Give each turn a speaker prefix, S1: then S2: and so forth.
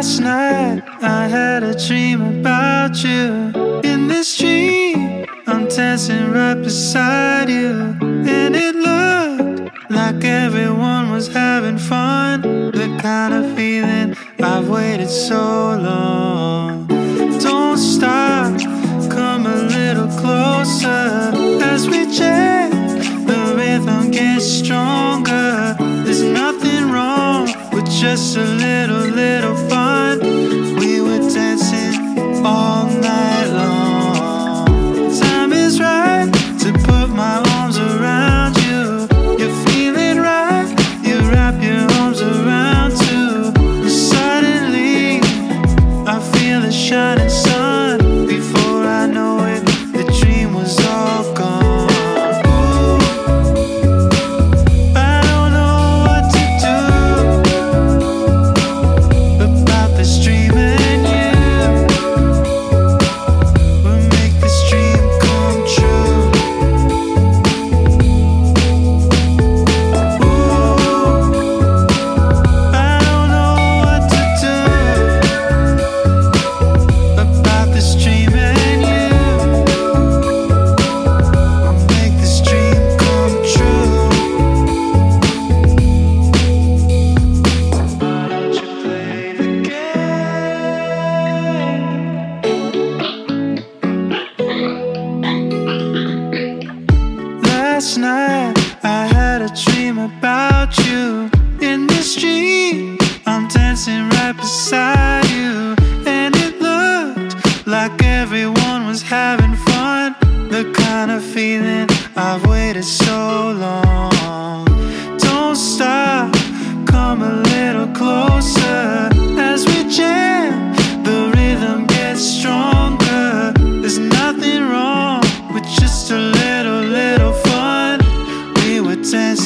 S1: Last night I had a dream about you. In this dream, I'm dancing right beside you. And it looked like everyone was having fun. The kind of feeling I've waited so long. Don't stop, come a little closer as we check, The rhythm gets stronger. There's nothing wrong with just a little, little. Everyone was having fun. The kind of feeling I've waited so long. Don't stop, come a little closer as we jam. The rhythm gets stronger. There's nothing wrong with just a little, little fun. We were dancing